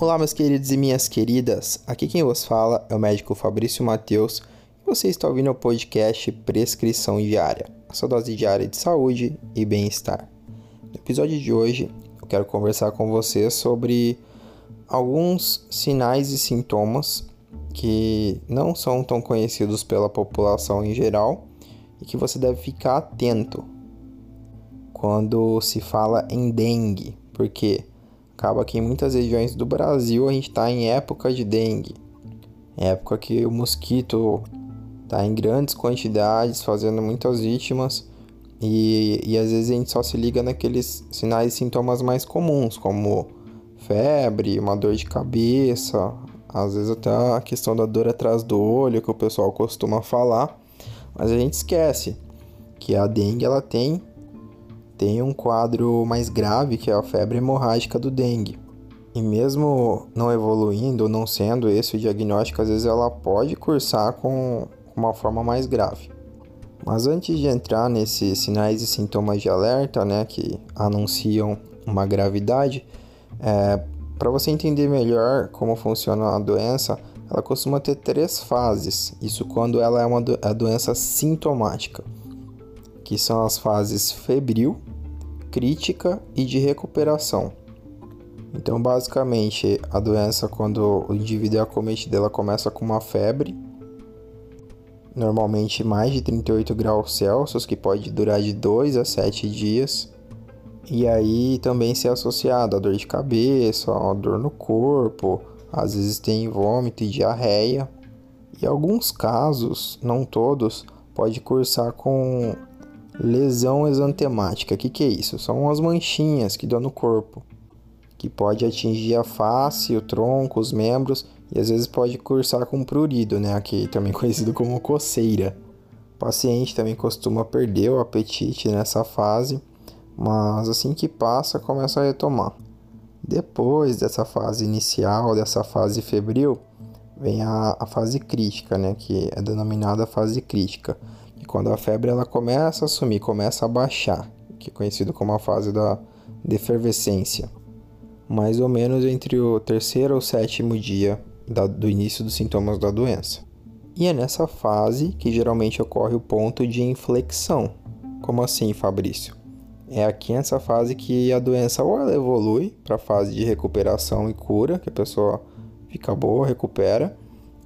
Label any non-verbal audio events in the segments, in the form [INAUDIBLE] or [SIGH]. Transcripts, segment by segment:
Olá, meus queridos e minhas queridas. Aqui quem vos fala é o médico Fabrício Mateus e você está ouvindo o podcast Prescrição Diária, a sua dose diária de saúde e bem-estar. No episódio de hoje, eu quero conversar com você sobre alguns sinais e sintomas que não são tão conhecidos pela população em geral e que você deve ficar atento quando se fala em dengue, porque Acaba que em muitas regiões do Brasil a gente está em época de dengue, época que o mosquito está em grandes quantidades, fazendo muitas vítimas, e, e às vezes a gente só se liga naqueles sinais e sintomas mais comuns, como febre, uma dor de cabeça, às vezes até a questão da dor atrás do olho que o pessoal costuma falar, mas a gente esquece que a dengue ela tem tem um quadro mais grave que é a febre hemorrágica do dengue. E mesmo não evoluindo, não sendo esse o diagnóstico, às vezes ela pode cursar com uma forma mais grave. Mas antes de entrar nesses sinais e sintomas de alerta, né, que anunciam uma gravidade, é, para você entender melhor como funciona a doença, ela costuma ter três fases. Isso quando ela é uma do a doença sintomática, que são as fases febril, crítica e de recuperação. Então, basicamente, a doença, quando o indivíduo é acometido, ela começa com uma febre, normalmente mais de 38 graus Celsius, que pode durar de 2 a 7 dias. E aí também se associado a dor de cabeça, a dor no corpo, às vezes tem vômito e diarreia. E alguns casos, não todos, pode cursar com Lesão exantemática, o que, que é isso? São as manchinhas que dão no corpo, que pode atingir a face, o tronco, os membros e às vezes pode cursar com prurido, né? Aqui também [LAUGHS] conhecido como coceira. O paciente também costuma perder o apetite nessa fase, mas assim que passa começa a retomar. Depois dessa fase inicial, dessa fase febril, vem a, a fase crítica, né? Que é denominada fase crítica quando a febre ela começa a sumir, começa a baixar, que é conhecido como a fase da defervescência, mais ou menos entre o terceiro ou sétimo dia da, do início dos sintomas da doença. E é nessa fase que geralmente ocorre o ponto de inflexão. Como assim, Fabrício? É aqui nessa fase que a doença ou ela evolui para a fase de recuperação e cura, que a pessoa fica boa, recupera,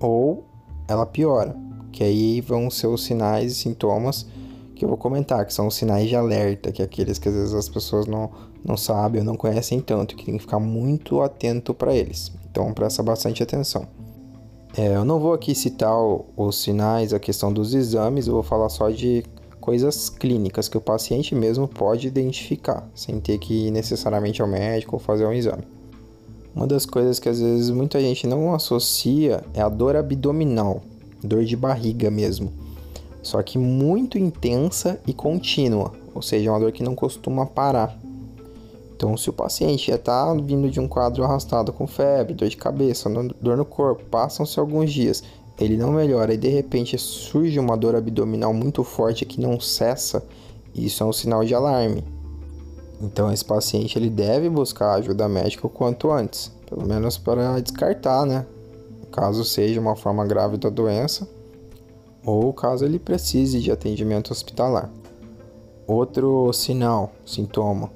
ou ela piora, que aí vão ser os sinais e sintomas que eu vou comentar, que são os sinais de alerta, que é aqueles que às vezes as pessoas não, não sabem ou não conhecem tanto, que tem que ficar muito atento para eles. Então presta bastante atenção. É, eu não vou aqui citar os sinais, a questão dos exames, eu vou falar só de coisas clínicas que o paciente mesmo pode identificar, sem ter que ir necessariamente ao médico ou fazer um exame. Uma das coisas que às vezes muita gente não associa é a dor abdominal dor de barriga mesmo. Só que muito intensa e contínua, ou seja, uma dor que não costuma parar. Então, se o paciente já está vindo de um quadro arrastado com febre, dor de cabeça, dor no corpo, passam-se alguns dias, ele não melhora e de repente surge uma dor abdominal muito forte que não cessa, isso é um sinal de alarme. Então, esse paciente ele deve buscar ajuda médica o quanto antes, pelo menos para descartar, né? Caso seja uma forma grave da doença ou caso ele precise de atendimento hospitalar. Outro sinal, sintoma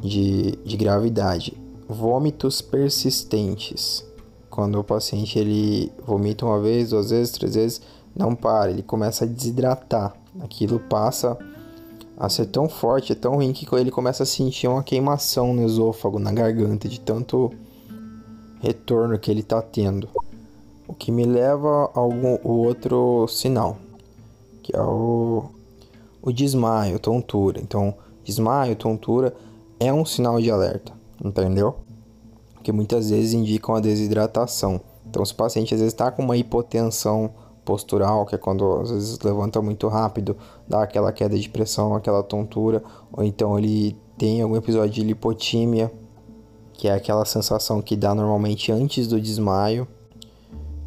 de, de gravidade, vômitos persistentes. Quando o paciente ele vomita uma vez, duas vezes, três vezes, não para, ele começa a desidratar. Aquilo passa a ser tão forte, é tão ruim que ele começa a sentir uma queimação no esôfago, na garganta, de tanto retorno que ele está tendo. O que me leva a algum, o outro sinal, que é o, o desmaio, tontura. Então, desmaio, tontura é um sinal de alerta, entendeu? Que muitas vezes indicam a desidratação. Então, se o paciente às vezes está com uma hipotensão postural, que é quando às vezes levanta muito rápido, dá aquela queda de pressão, aquela tontura, ou então ele tem algum episódio de lipotímia, que é aquela sensação que dá normalmente antes do desmaio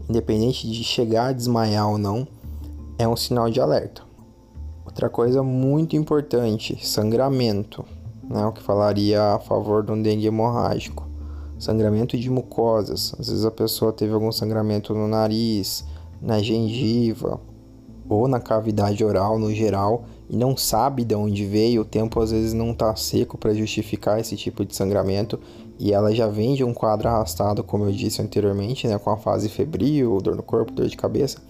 independente de chegar a desmaiar ou não, é um sinal de alerta. Outra coisa muito importante, sangramento, né, o que falaria a favor de um dengue hemorrágico. Sangramento de mucosas, às vezes a pessoa teve algum sangramento no nariz, na gengiva ou na cavidade oral no geral e não sabe de onde veio, o tempo às vezes não está seco para justificar esse tipo de sangramento e ela já vem de um quadro arrastado, como eu disse anteriormente, né, com a fase febril, dor no corpo, dor de cabeça.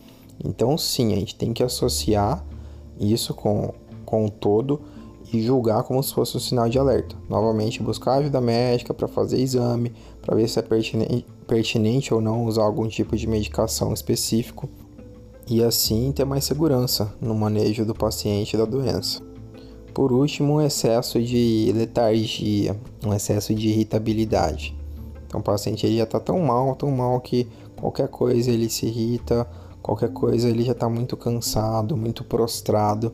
Então, sim, a gente tem que associar isso com, com o todo e julgar como se fosse um sinal de alerta. Novamente, buscar ajuda médica para fazer exame, para ver se é pertinente, pertinente ou não usar algum tipo de medicação específico e assim ter mais segurança no manejo do paciente da doença. Por último, um excesso de letargia, um excesso de irritabilidade. Então, o paciente ele já está tão mal, tão mal que qualquer coisa ele se irrita, qualquer coisa ele já está muito cansado, muito prostrado.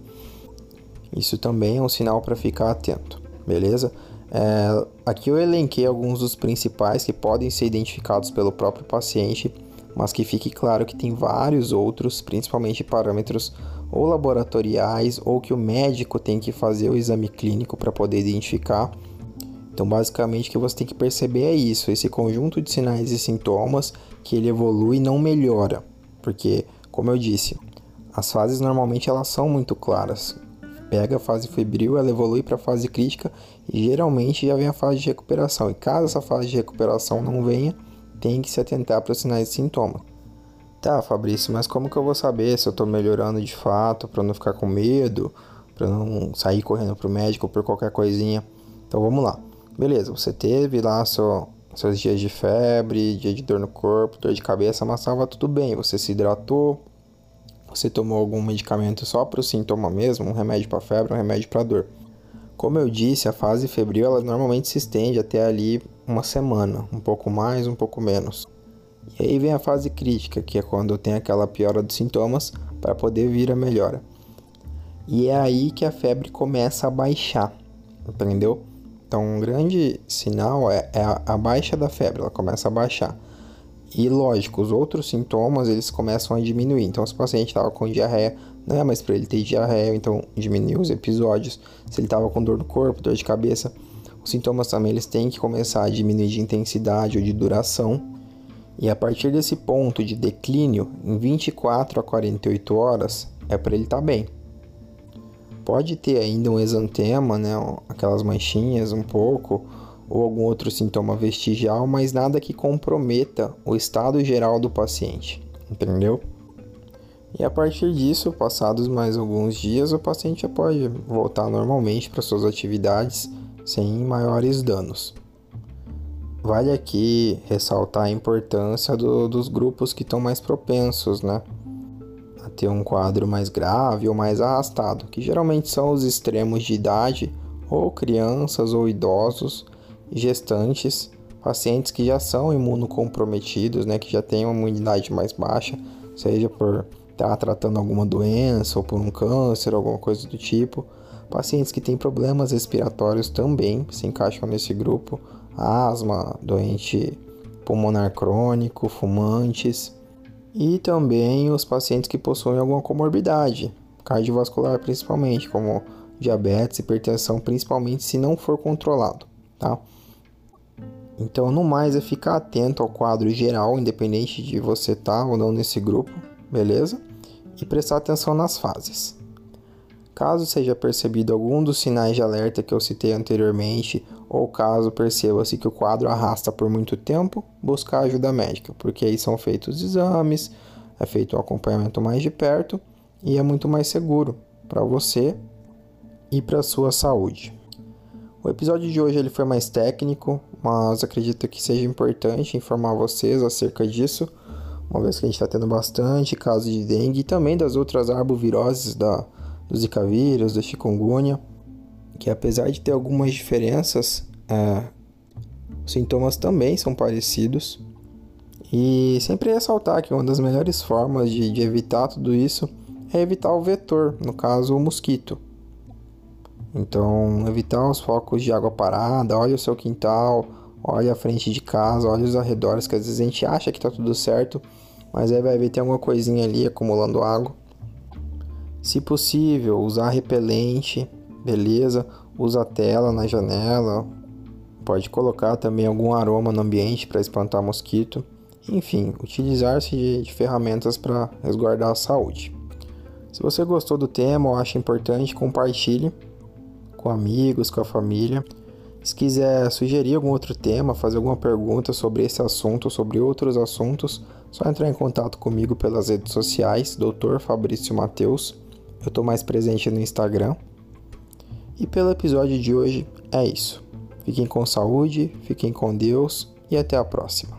Isso também é um sinal para ficar atento, beleza? É, aqui eu elenquei alguns dos principais que podem ser identificados pelo próprio paciente, mas que fique claro que tem vários outros, principalmente parâmetros ou laboratoriais ou que o médico tem que fazer o exame clínico para poder identificar. Então, basicamente, o que você tem que perceber é isso: esse conjunto de sinais e sintomas que ele evolui e não melhora, porque, como eu disse, as fases normalmente elas são muito claras. Pega a fase febril, ela evolui para a fase crítica e geralmente já vem a fase de recuperação. E caso essa fase de recuperação não venha, tem que se atentar para os sinais e sintomas. Tá, Fabrício, mas como que eu vou saber se eu estou melhorando de fato, para não ficar com medo, para não sair correndo pro médico por qualquer coisinha? Então vamos lá. Beleza, você teve lá seu, seus dias de febre, dia de dor no corpo, dor de cabeça, mas estava tudo bem. Você se hidratou, você tomou algum medicamento só para o sintoma mesmo, um remédio para febre, um remédio para dor. Como eu disse, a fase febril ela normalmente se estende até ali uma semana, um pouco mais, um pouco menos. E aí vem a fase crítica, que é quando tem aquela piora dos sintomas para poder vir a melhora. E é aí que a febre começa a baixar, entendeu? Então, um grande sinal é, é a, a baixa da febre, ela começa a baixar. E lógico, os outros sintomas eles começam a diminuir. Então, se o paciente estava com diarreia, não é mais para ele ter diarreia, então diminuir os episódios. Se ele estava com dor no corpo, dor de cabeça, os sintomas também eles têm que começar a diminuir de intensidade ou de duração. E a partir desse ponto de declínio, em 24 a 48 horas, é para ele estar tá bem. Pode ter ainda um exantema, né, aquelas manchinhas um pouco, ou algum outro sintoma vestigial, mas nada que comprometa o estado geral do paciente, entendeu? E a partir disso, passados mais alguns dias, o paciente já pode voltar normalmente para suas atividades sem maiores danos. Vale aqui ressaltar a importância do, dos grupos que estão mais propensos, né? A ter um quadro mais grave ou mais arrastado, que geralmente são os extremos de idade, ou crianças ou idosos gestantes, pacientes que já são imunocomprometidos, né, que já têm uma imunidade mais baixa, seja por estar tá tratando alguma doença ou por um câncer, alguma coisa do tipo. Pacientes que têm problemas respiratórios também se encaixam nesse grupo, asma, doente pulmonar crônico, fumantes e também os pacientes que possuem alguma comorbidade cardiovascular principalmente, como diabetes, hipertensão, principalmente se não for controlado, tá? Então, no mais, é ficar atento ao quadro geral, independente de você estar tá ou não nesse grupo, beleza? E prestar atenção nas fases. Caso seja percebido algum dos sinais de alerta que eu citei anteriormente, ou caso perceba-se que o quadro arrasta por muito tempo, buscar ajuda médica, porque aí são feitos exames, é feito um acompanhamento mais de perto e é muito mais seguro para você e para sua saúde. O episódio de hoje ele foi mais técnico, mas acredito que seja importante informar vocês acerca disso, uma vez que a gente está tendo bastante casos de dengue e também das outras arboviroses da, do Zika vírus, da chikungunya, que apesar de ter algumas diferenças, é, os sintomas também são parecidos. E sempre ressaltar que uma das melhores formas de, de evitar tudo isso é evitar o vetor, no caso o mosquito. Então, evitar os focos de água parada, olha o seu quintal, olha a frente de casa, olha os arredores, que às vezes a gente acha que está tudo certo, mas aí vai ver tem alguma coisinha ali acumulando água. Se possível, usar repelente, beleza? Usa tela na janela. Pode colocar também algum aroma no ambiente para espantar mosquito. Enfim, utilizar-se de, de ferramentas para resguardar a saúde. Se você gostou do tema ou acha importante, compartilhe com amigos, com a família. Se quiser sugerir algum outro tema, fazer alguma pergunta sobre esse assunto, sobre outros assuntos, só entrar em contato comigo pelas redes sociais, Dr. Fabrício Mateus. Eu estou mais presente no Instagram. E pelo episódio de hoje é isso. Fiquem com saúde, fiquem com Deus e até a próxima.